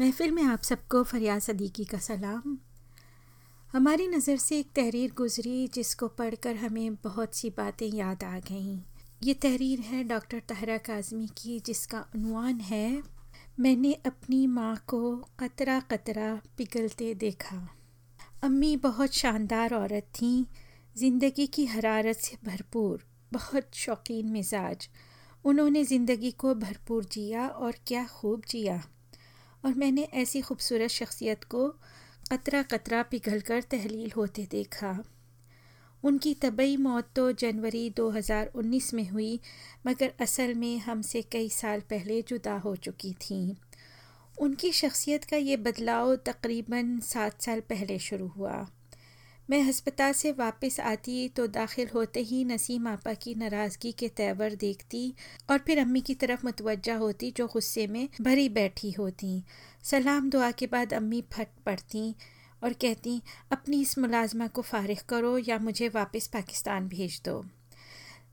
महफिल में आप सबको फरिया सदीकी का सलाम। हमारी नज़र से एक तहरीर गुज़री जिसको पढ़कर हमें बहुत सी बातें याद आ गईं। ये तहरीर है डॉक्टर तहरा काजमी की, जिसका उनवान है। मैंने अपनी माँ को कतरा कतरा पिघलते देखा। अम्मी बहुत शानदार औरत थीं। ज़िंदगी की हरारत से भरपूर, बहुत शौकीन मिजाज। उन्होंने ज़िंदगी को भरपूर जिया और क्या खूब जिया। और मैंने ऐसी खूबसूरत शख्सियत को कतरा कतरा पिघल कर तहलील होते देखा। उनकी तबई मौत तो जनवरी 2019 में हुई, मगर असल में हमसे कई साल पहले जुदा हो चुकी थी। उनकी शख्सियत का ये बदलाव तकरीबन सात साल पहले शुरू हुआ। मैं हस्पताल से वापस आती तो दाखिल होते ही नसीम आपा की नाराज़गी के तेवर देखती और फिर अम्मी की तरफ़ मुतवजा होती जो गुस्से में भरी बैठी होती। सलाम दुआ के बाद अम्मी फट पड़ती और कहती, अपनी इस मुलाजमा को फारिग करो या मुझे वापस पाकिस्तान भेज दो।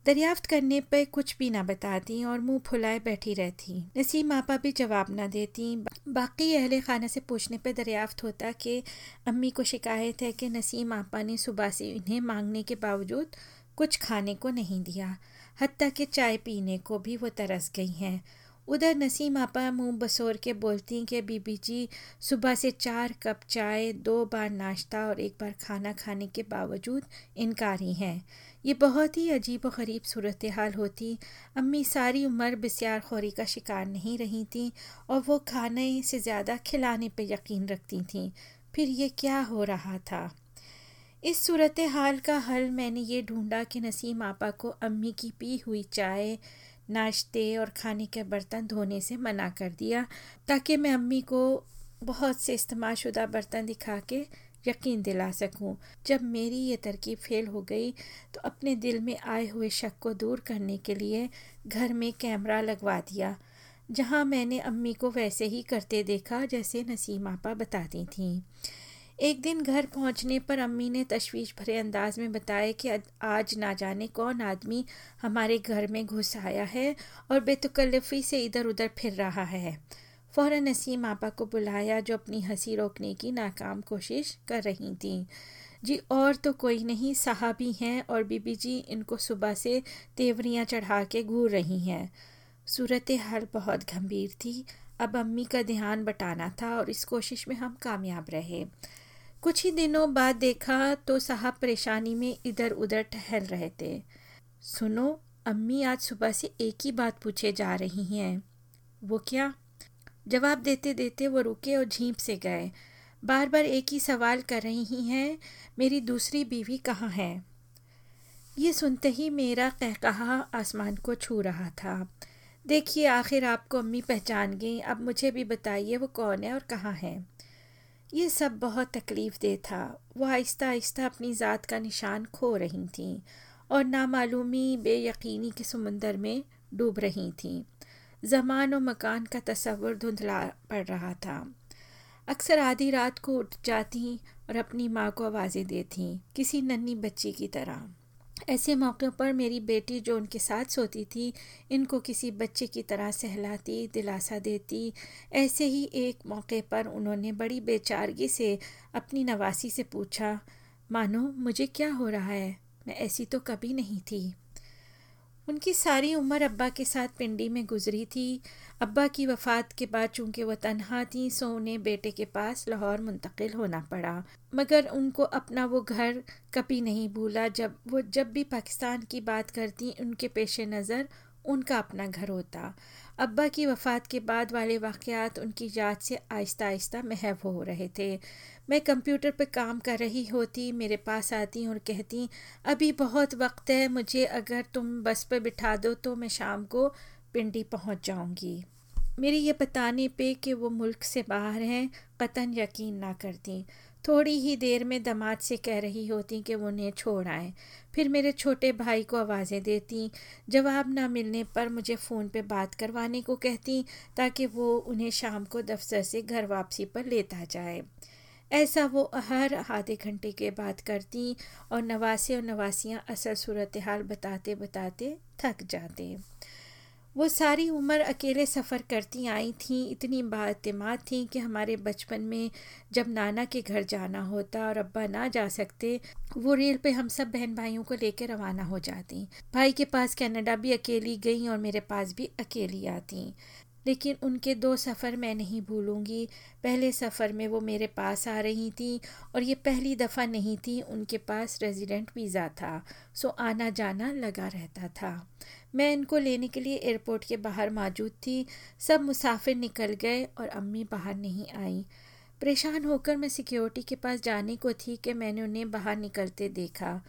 दरियाफ्त करने पर कुछ भी ना बताती और मुँह फुलाए बैठी रहती। नसीम आपा भी जवाब ना देती। बाकी अहल खाना से पूछने पर दरियाफ्त होता कि अम्मी को शिकायत है कि नसीम आपा ने सुबह से इन्हें मांगने के बावजूद कुछ खाने को नहीं दिया हती कि चाय पीने को भी वो तरस गई हैं। उधर नसीम आपा मुँह बसोर के बोलती कि, बीबी जी, सुबह से चार कप चाय, दो बार नाश्ता और एक बार खाना खाने के बावजूद इनकारी हैं ये बहुत ही अजीब व गरीब सूरत हाल होती। अम्मी सारी उम्र बसियार खोरी का शिकार नहीं रही थी और वो खाने से ज़्यादा खिलाने पर यकीन रखती थीं। फिर ये क्या हो रहा था? इस सूरत हाल का हल मैंने ये ढूंढा कि नसीम आपा को अम्मी की पी हुई चाय नाश्ते और खाने के बर्तन धोने से मना कर दिया, ताकि मैं अम्मी को बहुत से इस्तेमाल शुदा बर्तन दिखा के यकीन दिला सकूँ। जब मेरी ये तरकीब फेल हो गई तो अपने दिल में आए हुए शक को दूर करने के लिए घर में कैमरा लगवा दिया, जहाँ मैंने अम्मी को वैसे ही करते देखा जैसे नसीम आपा बताती थीं एक दिन घर पहुँचने पर अम्मी ने तशवीश भरे अंदाज में बताया कि आज ना जाने कौन आदमी हमारे घर में घुस आया है और बेतकल्लफ़ी से इधर उधर फिर रहा है। फ़ौर नसीम आपा को बुलाया, जो अपनी हँसी रोकने की नाकाम कोशिश कर रही थी। जी, और तो कोई नहीं, साहबी हैं और बीबी जी इनको सुबह से तेवरियाँ चढ़ा के घूर रही हैं। सूरत हाल बहुत गंभीर थी। अब अम्मी का ध्यान बटाना था और इस कोशिश में हम कामयाब रहे। कुछ ही दिनों बाद देखा तो साहब परेशानी में इधर उधर ठहर रहे थे। सुनो, अम्मी आज सुबह से एक ही बात पूछे जा रही हैं। वो क्या? जवाब देते देते वो रुके और झीप से गए। बार बार एक ही सवाल कर रही हैं, मेरी दूसरी बीवी कहाँ है? ये सुनते ही मेरा कहकहा आसमान को छू रहा था। देखिए, आखिर आपको अम्मी पहचान गई, अब मुझे भी बताइए वो कौन है और कहाँ है। ये सब बहुत तकलीफ़ दे था। वह आहिस्ता आहिस्ता अपनी ज़ात का निशान खो रही थी और नामालूमी बेयकीनी के समंदर में डूब रही थी। ज़मान और मकान का तस्वुर धुंधला पड़ रहा था। अक्सर आधी रात को उठ जाती और अपनी माँ को आवाज़ें देती, किसी नन्ही बच्ची की तरह। ऐसे मौक़ों पर मेरी बेटी जो उनके साथ सोती थी, इनको किसी बच्चे की तरह सहलाती, दिलासा देती। ऐसे ही एक मौके पर उन्होंने बड़ी बेचारगी से अपनी नवासी से पूछा, मानो, मुझे क्या हो रहा है? मैं ऐसी तो कभी नहीं थी। उनकी सारी उम्र अब्बा के साथ पिंडी में गुजरी थी। अब्बा की वफ़ात के बाद चूँकि वह तनहा थी, सो उन्हें बेटे के पास लाहौर मुंतकिल होना पड़ा। मगर उनको अपना वो घर कभी नहीं भूला। जब वो, जब भी पाकिस्तान की बात करती, उनके पेश नज़र उनका अपना घर होता। अब्बा की वफ़ात के बाद वाले वाक़ात उनकी याद से आहिस्ता आहिस्ता महव हो रहे थे। मैं कंप्यूटर पर काम कर रही होती, मेरे पास आती और कहती, अभी बहुत वक्त है, मुझे अगर तुम बस पर बिठा दो तो मैं शाम को पिंडी पहुँच जाऊँगी। मेरी ये बताने पे कि वो मुल्क से बाहर हैं, कतन यकीन ना करती। थोड़ी ही देर में दमाद से कह रही होती कि उन्हें छोड़ आए। फिर मेरे छोटे भाई को आवाज़ें देती, जवाब ना मिलने पर मुझे फ़ोन पे बात करवाने को कहती ताकि वो उन्हें शाम को दफ्तर से घर वापसी पर लेता जाए। ऐसा वो हर आधे घंटे के बाद करती और नवासे और नवासियाँ असल सूरत हाल बताते बताते थक जाते। वो सारी उम्र अकेले सफ़र करती आई थीं, इतनी बातमाद थीं कि हमारे बचपन में जब नाना के घर जाना होता और अब्बा ना जा सकते, वो रेल पे हम सब बहन भाइयों को लेकर रवाना हो जाती। भाई के पास कनाडा भी अकेली गई और मेरे पास भी अकेली आती। लेकिन उनके दो सफ़र मैं नहीं भूलूँगी। पहले सफ़र में वो मेरे पास आ रही थी और ये पहली दफ़ा नहीं थी, उनके पास रेजिडेंट वीज़ा था। सो आना जाना लगा रहता था। मैं इनको लेने के लिए एयरपोर्ट के बाहर मौजूद थी। सब मुसाफिर निकल गए और अम्मी बाहर नहीं आई। परेशान होकर मैं सिक्योरिटी के पास जाने को थी कि मैंने उन्हें बाहर निकलते देखा।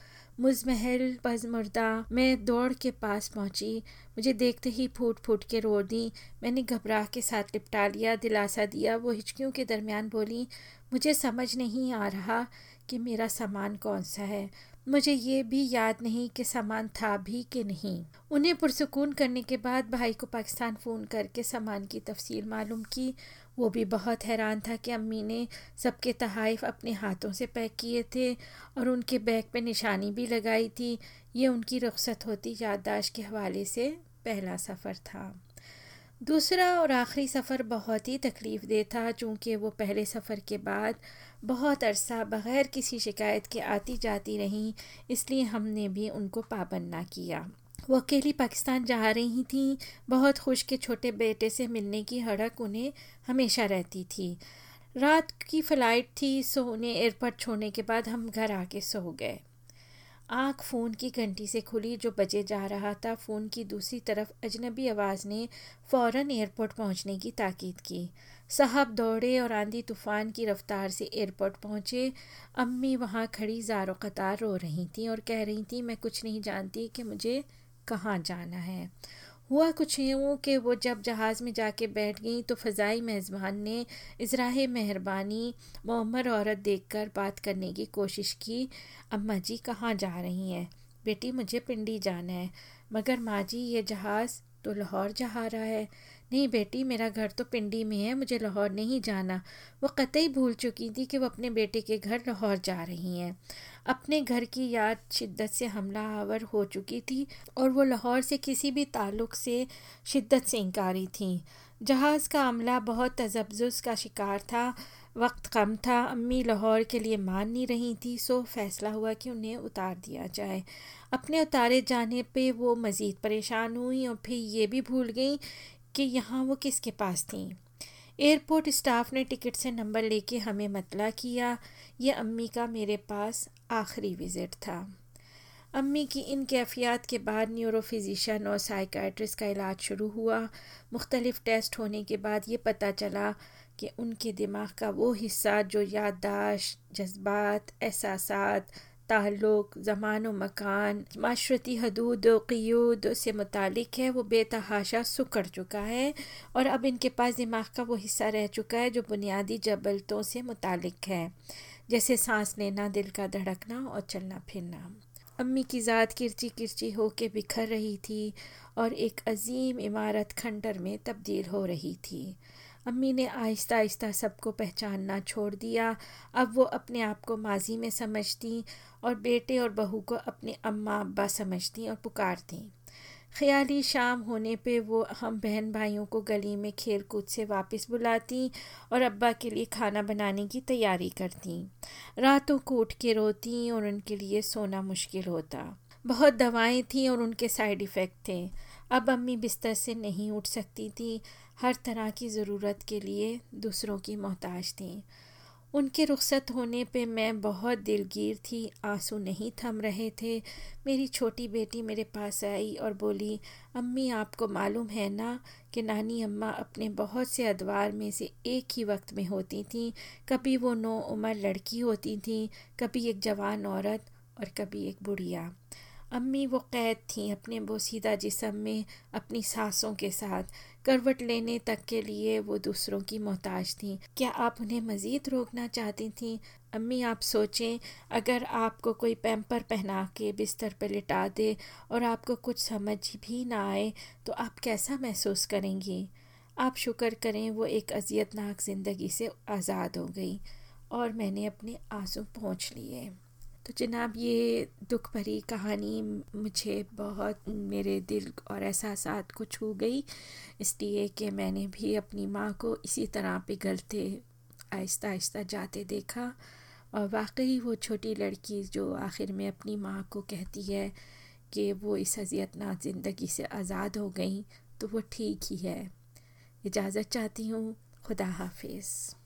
मुजमहल पजमुर्दा मैं दौड़ के पास पहुँची। मुझे देखते ही फूट फूट के रो दी। मैंने घबरा के साथ लिपटा लिया, दिलासा दिया। वो हिचकियों के दरमियान बोली, मुझे समझ नहीं आ रहा कि मेरा सामान कौन सा है। मुझे ये भी याद नहीं कि सामान था भी कि नहीं। उन्हें पुरसकून करने के बाद भाई को पाकिस्तान फ़ोन करके सामान की तफसील मालूम की। वो भी बहुत हैरान था कि अम्मी ने सबके तहाइफ अपने हाथों से पैक किए थे और उनके बैग पे निशानी भी लगाई थी। ये उनकी रुख्सत होती याददाश्त के हवाले से पहला सफ़र था। दूसरा और आखिरी सफ़र बहुत ही तकलीफ़ दे था, चूँकि वो पहले सफ़र के बाद बहुत अरसा बग़ैर किसी शिकायत के आती जाती रहीं, इसलिए हमने भी उनको पाबंद ना किया। वो अकेली पाकिस्तान जा रही थी। बहुत खुश के छोटे बेटे से मिलने की हड़क उन्हें हमेशा रहती थी। रात की फ़्लाइट थी, सो उन्हें एयरपोर्ट छोड़ने के बाद हम घर आके सो गए। आँख फ़ोन की घंटी से खुली जो बजे जा रहा था, फ़ोन की दूसरी तरफ़ अजनबी आवाज़ ने फ़ौर एयरपोर्ट पहुँचने की ताकीद की। साहब दौड़े और आंधी तूफ़ान की रफ्तार से एयरपोर्ट पहुँचे। अम्मी वहाँ खड़ी ज़ारो कतार रो रही थी और कह रही थी, मैं कुछ नहीं जानती कि मुझे कहाँ जाना है। हुआ कुछ यूँ कि वो जब जहाज़ में जाके बैठ गई तो फ़ज़ाई मेज़बान ने इसराह मेहरबानी मोहम्मद औरत देखकर बात करने की कोशिश की, अम्मा जी कहाँ जा रही हैं? बेटी, मुझे पिंडी जाना है। मगर माँ जी, ये जहाज़ तो लाहौर जा रहा है। नहीं बेटी, मेरा घर तो पिंडी में है, मुझे लाहौर नहीं जाना। वो कतई भूल चुकी थी कि वो अपने बेटे के घर लाहौर जा रही हैं। अपने घर की याद शिद्दत से हमला आवर हो चुकी थी और वो लाहौर से किसी भी ताल्लुक़ से शिद्दत से इनकारी थी। जहाज़ का अमला बहुत तजब्जुस का शिकार था, वक्त कम था, अम्मी लाहौर के लिए मान नहीं रही थी, सो फैसला हुआ कि उन्हें उतार दिया जाए। अपने उतारे जाने पे वो मज़ीद परेशान हुई और फिर ये भी भूल गई कि यहाँ वो किसके पास थी? एयरपोर्ट स्टाफ ने टिकट से नंबर लेके हमें मतला किया ये अम्मी का मेरे पास आखिरी विज़िट था। अम्मी की इन कैफियत के बाद न्यूरोफिजिशन और साइकाट्रिस्ट का इलाज शुरू हुआ। मुख्तलिफ़ टेस्ट होने के बाद ये पता चला कि उनके दिमाग का वो हिस्सा जो याददाश्त, जज्बात एहसास ताल्लुक़, ज़मान, मकान, माशरती हदूद, क़यूद से मुतक है, वो बेतहाशा सुकड़ चुका है और अब इनके पास दिमाग का वो हिस्सा रह चुका है जो बुनियादी जबलतों से मुतक है, जैसे सांस लेना, दिल का धड़कना और चलना फिरना। अम्मी की ज़ात किरची किरची हो के बिखर रही थी और एक अजीम इमारत खंडर में तब्दील हो रही थी। अम्मी ने आहिस्ता आहिस्ता सबको पहचानना छोड़ दिया। अब वो अपने आप को माजी में समझती और बेटे और बहू को अपने अम्मा अब्बा समझती और पुकारती। ख्याली शाम होने पे वो हम बहन भाइयों को गली में खेल कूद से वापस बुलाती और अब्बा के लिए खाना बनाने की तैयारी करती। रातों को उठ के रोती और उनके लिए सोना मुश्किल होता। बहुत दवाएँ थीं और उनके साइड इफ़ेक्ट थे। अब अम्मी बिस्तर से नहीं उठ सकती थी। हर तरह की ज़रूरत के लिए दूसरों की मोहताज थी। उनके रुखसत होने पे मैं बहुत दिलगीर थी, आँसू नहीं थम रहे थे। मेरी छोटी बेटी मेरे पास आई और बोली, अम्मी, आपको मालूम है ना कि नानी अम्मा अपने बहुत से अदवार में से एक ही वक्त में होती थी। कभी वो नो उम्र लड़की होती थी, कभी एक जवान औरत और कभी एक बुढ़िया। अम्मी वो कैद थीं अपने बोसीदा जिसम में, अपनी सांसों के साथ। करवट लेने तक के लिए वो दूसरों की मोहताज थीं। क्या आप उन्हें मज़ीद रोकना चाहती थीं? अम्मी, आप सोचें, अगर आपको कोई पैम्पर पहना के बिस्तर पर लिटा दे और आपको कुछ समझ भी ना आए तो आप कैसा महसूस करेंगी? आप शुक्र करें, वो एक अजियतनाक ज़िंदगी से आज़ाद हो गई और मैंने अपने आँसू पहुँच लिए। तो जनाब, ये दुख भरी कहानी मुझे बहुत, मेरे दिल और एहसास को छू गई, इसलिए कि मैंने भी अपनी माँ को इसी तरह पिघलते, आहिस्ता आहिस्ता जाते देखा और वाकई वो छोटी लड़की जो आखिर में अपनी माँ को कहती है कि वो इस अजियतनाक ज़िंदगी से आज़ाद हो गई तो वो ठीक ही है। इजाज़त चाहती हूँ। खुदा हाफिज़।